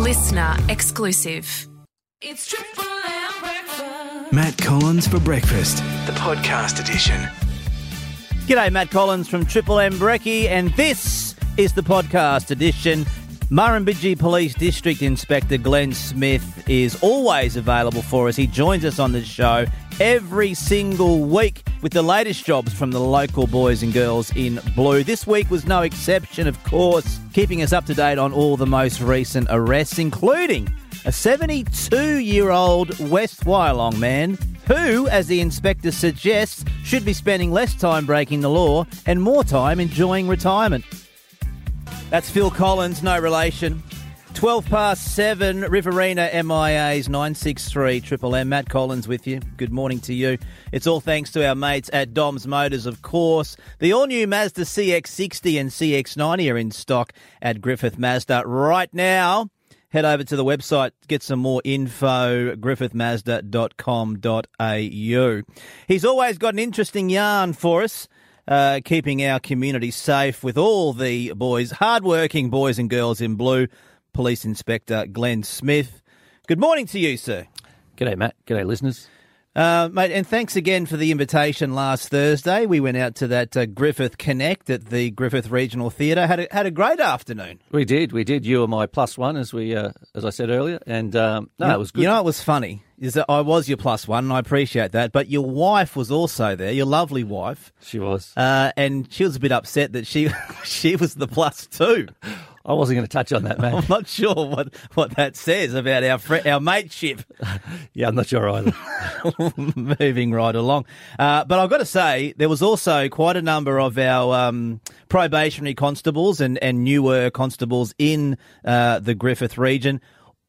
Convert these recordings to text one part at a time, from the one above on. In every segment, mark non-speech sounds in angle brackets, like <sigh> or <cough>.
listener exclusive. It's Triple M breakfast. Matt Collins for breakfast, the podcast edition. G'day, Matt Collins from Triple M Brekkie, and this is the podcast edition. Murrumbidgee Police District Inspector Glenn Smith is always available for us. He joins us on the show every single week with the latest jobs from the local boys and girls in blue. This week was no exception, of course, keeping us up to date on all the most recent arrests, including a 72 year old West Wyalong man who, as the inspector suggests, should be spending less time breaking the law and more time enjoying retirement. That's Phil Collins, no relation. 12 past 7, Riverina MIA's 963 Triple M. Matt Collins with you. Good morning to you. It's all thanks to our mates at Dom's Motors, of course. The all new Mazda CX60 and CX90 are in stock at Griffith Mazda right now. Head over to the website, get some more info, griffithmazda.com.au. He's always got an interesting yarn for us uh, keeping our community safe with all the boys, hardworking boys and girls in blue. Police Inspector Glenn Smith. Good morning to you, sir. G'day, Matt. G'day, listeners. Uh, mate, and thanks again for the invitation last Thursday. We went out to that uh, Griffith Connect at the Griffith Regional Theatre. Had a, had a great afternoon. We did, we did. You were my plus one, as we, uh, as I said earlier, and um, no, You- it was good. You know, what was funny is that I was your plus one, and I appreciate that. But your wife was also there, your lovely wife, she was. uh, and she was a bit upset that she <laughs> she was the plus two. <laughs> I wasn't going to touch on that, man. I'm not sure what, what that says about our fri our mateship. <laughs> yeah, I'm not sure either. <laughs> Moving right along, uh, but I've got to say there was also quite a number of our um, probationary constables and, and newer constables in uh, the Griffith region.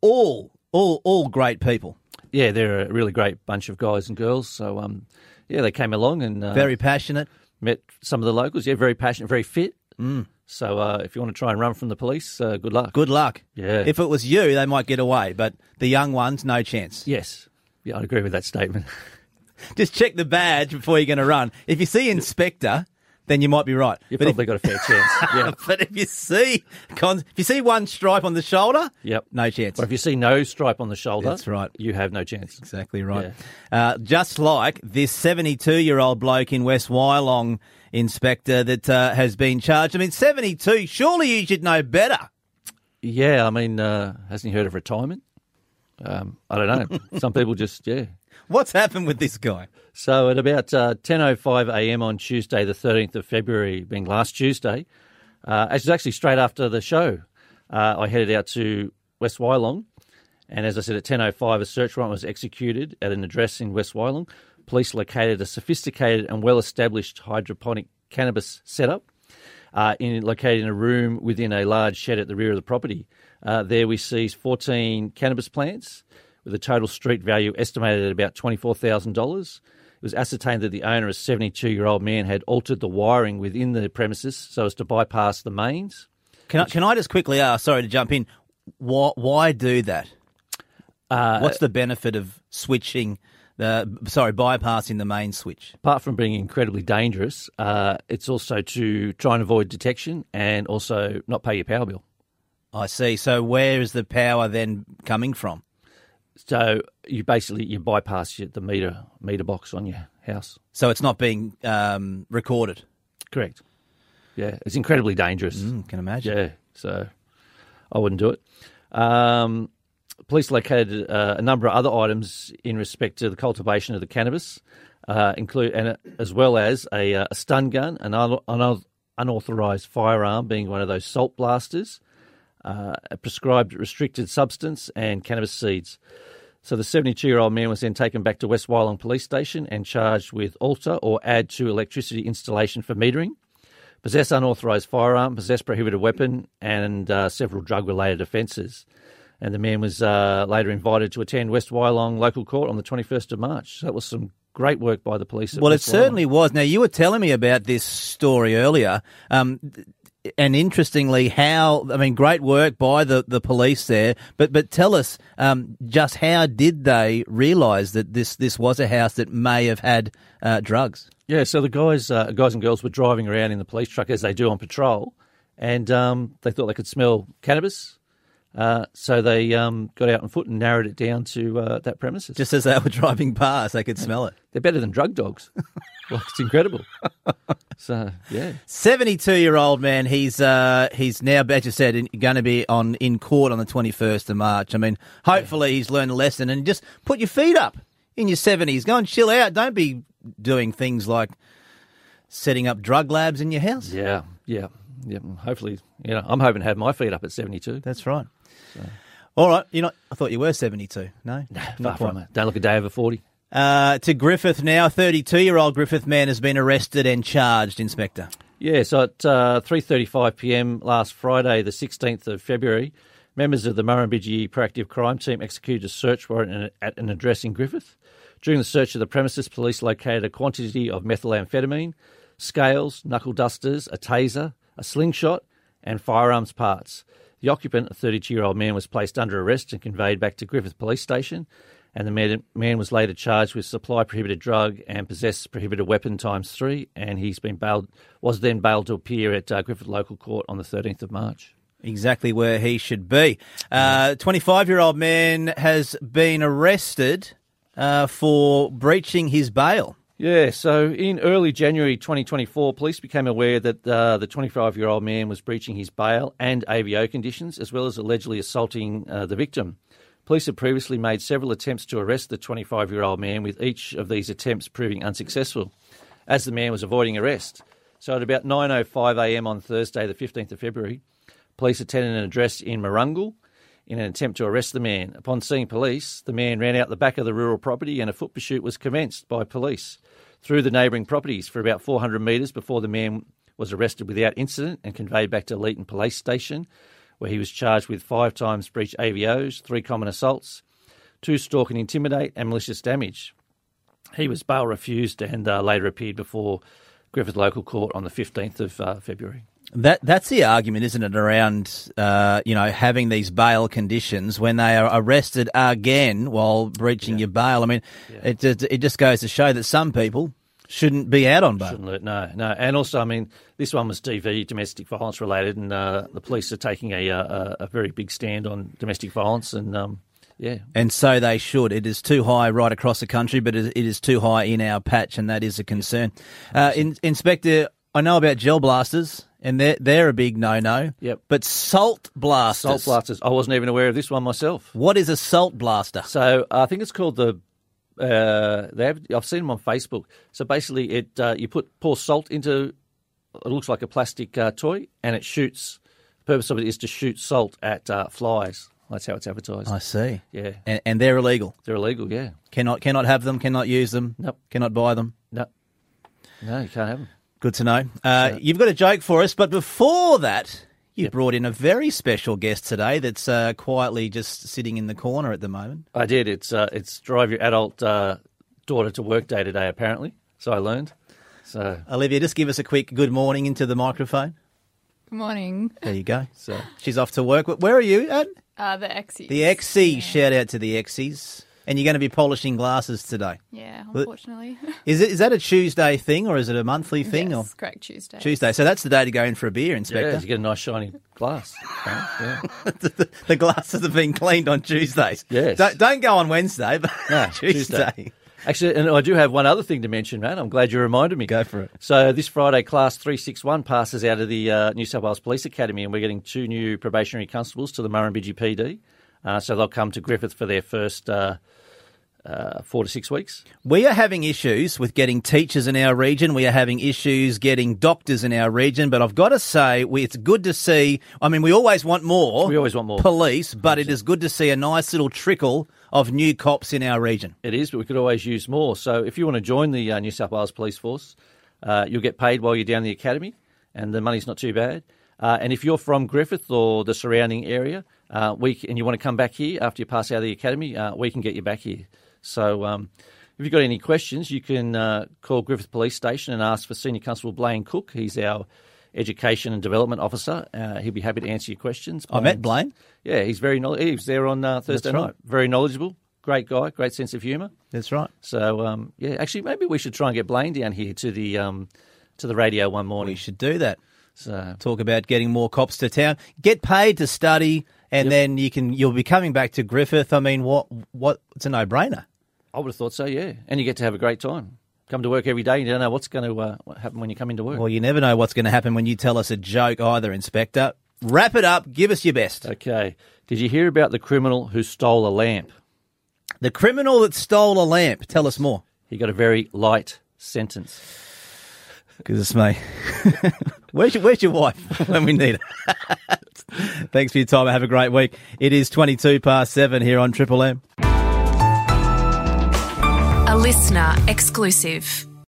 All all all great people, yeah, they're a really great bunch of guys and girls. So, um, yeah, they came along and uh, very passionate. met some of the locals. Yeah, very passionate, very fit. Mm. So, uh, if you want to try and run from the police, uh, good luck. Good luck. Yeah. If it was you, they might get away, but the young ones, no chance. Yes. Yeah, I agree with that statement. <laughs> Just check the badge before you're going to run. If you see inspector, then you might be right. You've But if- probably got a fair <laughs> chance. Yeah. but if you see if you see one stripe on the shoulder, Yep. no chance. Or if you see no stripe on the shoulder, That's right. you have no chance. Exactly right. Uh, just like this 72 year old bloke in West Wyalong inspector that uh, has been charged. I mean, 72. Surely you should know better. Yeah, I mean, uh, hasn't he heard of retirement? Um, I don't know. <laughs> Some people just, yeah. What's happened with this guy? So at about uh, 10.05 a.m. on Tuesday, the 13th of February, being last Tuesday, uh, it was actually straight after the show, uh, I headed out to West Wyalong. And as I said, at 10.05, a search warrant was executed at an address in West Wyalong. Police located a sophisticated and well-established hydroponic cannabis setup uh, in, located in a room within a large shed at the rear of the property. Uh, there we seized 14 cannabis plants with a total street value estimated at about $24,000. It was ascertained that the owner, a 72 year old man, had altered the wiring within the premises so as to bypass the mains. Can I, can I just quickly ask, sorry to jump in, why, why do that? Uh, What's the benefit of switching, the sorry, bypassing the main switch? apart from being incredibly dangerous, uh, it's also to try and avoid detection and also not pay your power bill. I see. So where is the power then coming from? So you basically you bypass the meter meter box on your house. So it's not being um, recorded. Correct. Yeah, it's incredibly dangerous. Mm, can imagine. Yeah, so I wouldn't do it. Um, police located uh, a number of other items in respect to the cultivation of the cannabis, uh, include and uh, as well as a, uh, a stun gun, an un- un- unauthorized firearm, being one of those salt blasters, uh, a prescribed restricted substance, and cannabis seeds. So the 72 year old man was then taken back to West Wyalong Police Station and charged with alter or add to electricity installation for metering possess unauthorised firearm, possess prohibited weapon, and uh, several drug related offences. And the man was uh, later invited to attend West Wyalong local court on the 21st of March. So that was some great work by the police. at Well, it West Wyalong. certainly was. Now, you were telling me about this story earlier. Um, and interestingly, how I mean, great work by the, the police there. But but tell us um, just how did they realise that this this was a house that may have had uh, drugs? Yeah, so the guys, uh, guys and girls were driving around in the police truck as they do on patrol, and um, they thought they could smell cannabis. Uh, so they um, got out on foot and narrowed it down to uh, that premises. Just as they were driving past, they could smell it. They're better than drug dogs. <laughs> like, it's incredible. so, yeah. 72 year old man. He's uh, he's now, as you said, going to be on in court on the 21st of March. I mean, hopefully he's learned a lesson and just put your feet up in your 70s. Go and chill out. Don't be doing things like setting up drug labs in your house. Yeah, yeah, yeah. Hopefully, you know, I'm hoping to have my feet up at 72. That's right. All right. You know, I thought you were 72. No? <laughs> Far from it. Don't look a day over 40. Uh, to Griffith now. 32 year old Griffith man has been arrested and charged, Inspector. Yeah, so at uh, 3.35 p.m. last Friday, the 16th of February, members of the Murrumbidgee Proactive Crime Team executed a search warrant at an address in Griffith. During the search of the premises, police located a quantity of methamphetamine, scales, knuckle dusters, a taser, a slingshot, and firearms parts. The occupant, a 32 year old man, was placed under arrest and conveyed back to Griffith Police Station. And the man, was later charged with supply prohibited drug and possess prohibited weapon times three. And he's been bailed, was then bailed to appear at uh, Griffith Local Court on the 13th of March. Exactly where he should be. 25 year old man has been arrested uh, for breaching his bail. Yeah, so in early January 2024, police became aware that uh, the 25 year old man was breaching his bail and AVO conditions, as well as allegedly assaulting uh, the victim. Police had previously made several attempts to arrest the 25 year old man, with each of these attempts proving unsuccessful, as the man was avoiding arrest. So at about 9.05am on Thursday, the 15th of February, police attended an address in Marungal in an attempt to arrest the man. Upon seeing police, the man ran out the back of the rural property and a foot pursuit was commenced by police through the neighbouring properties for about 400 metres before the man was arrested without incident and conveyed back to Leeton Police Station, where he was charged with five times breach AVOs, three common assaults, two stalk and intimidate, and malicious damage. He was bail refused and uh, later appeared before Griffith Local Court on the 15th of uh, February. That that's the argument, isn't it? Around uh, you know having these bail conditions when they are arrested again while breaching your bail. I mean, it just, it just goes to show that some people shouldn't be out on bail. Shouldn't no, no. And also, I mean, this one was DV, domestic violence related, and uh, the police are taking a, a a very big stand on domestic violence, and um, yeah, And so they should. It is too high right across the country, but it it is too high in our patch, and that is a concern. Uh, in, Inspector, I know about gel blasters, and they're they're a big no no. Yep. But salt blasters. salt blasters. I wasn't even aware of this one myself. What is a salt blaster? So I think it's called the. Uh, they have, I've seen them on Facebook. So basically, it uh, you put pour salt into. It looks like a plastic uh, toy, and it shoots. The purpose of it is to shoot salt at uh, flies. That's how it's advertised. I see. Yeah, And, and they're illegal. they're illegal. Yeah, Cannot cannot have them. Cannot use them. Nope. Cannot buy them. no, no, you can't have them. Good to know. Uh, You've got a joke for us, but before that, you brought in a very special guest today that's uh, quietly just sitting in the corner at the moment. I did. It's uh, it's drive your adult uh, daughter to work day today. Apparently, so I learned. So Olivia, just give us a quick good morning into the microphone. Good morning. There you go. so She's off to work. Where are you at? Uh, the Exes. The Exes. Shout out to the Exes. And you're going to be polishing glasses today. Yeah, unfortunately. <laughs> Is it is that a Tuesday thing or is it a monthly thing yes, or correct Tuesday. Tuesday? So that's the day to go in for a beer, yeah, Inspector. you get a nice shiny glass. yeah. <laughs> the, the glasses have been cleaned on Tuesdays. Yes. Don't, don't go on Wednesday, but No, <laughs> Tuesday. Tuesday. Actually, and I do have one other thing to mention, Matt. I'm glad you reminded me. Go for it. So this Friday, Class 361 passes out of the uh, New South Wales Police Academy, and we're getting two new probationary constables to the Murrumbidgee PD. Uh, so they'll come to Griffith for their first uh, uh, four to six weeks. We are having issues with getting teachers in our region. We are having issues getting doctors in our region. But I've got to say, we, it's good to see. I mean, we always want more. We always want more. police, but it is good to see a nice little trickle of new cops in our region. It is, but we could always use more. So if you want to join the uh, New South Wales Police Force, uh, you'll get paid while you're down the academy, and the money's not too bad. Uh, and if you're from Griffith or the surrounding area, uh, we and you want to come back here after you pass out of the academy, uh, we can get you back here. So um, if you've got any questions, you can uh, call Griffith Police Station and ask for Senior Constable Blaine Cook. He's our Education and Development Officer. Uh, he'll be happy to answer your questions. I met Blaine. Yeah, he's very knowledgeable. He was there on uh, Thursday right. night. Very knowledgeable. Great guy. Great sense of humour. That's right. So um, yeah, actually, maybe we should try and get Blaine down here to the um, to the radio one morning. We should do that. So Talk about getting more cops to town. Get paid to study and then you can you'll be coming back to Griffith. I mean, what what? It's a no brainer. I would have thought so, yeah. And you get to have a great time. Come to work every day. You don't know what's going to uh, happen when you come into work. Well, you never know what's going to happen when you tell us a joke either, Inspector. Wrap it up. Give us your best. Okay. Did you hear about the criminal who stole a lamp? The criminal that stole a lamp. Tell us more. He got a very light sentence. Goodness me. <laughs> where's, your, where's your wife <laughs> when we need her? <laughs> Thanks for your time. Have a great week. It is 22 past 7 here on Triple M. A listener exclusive.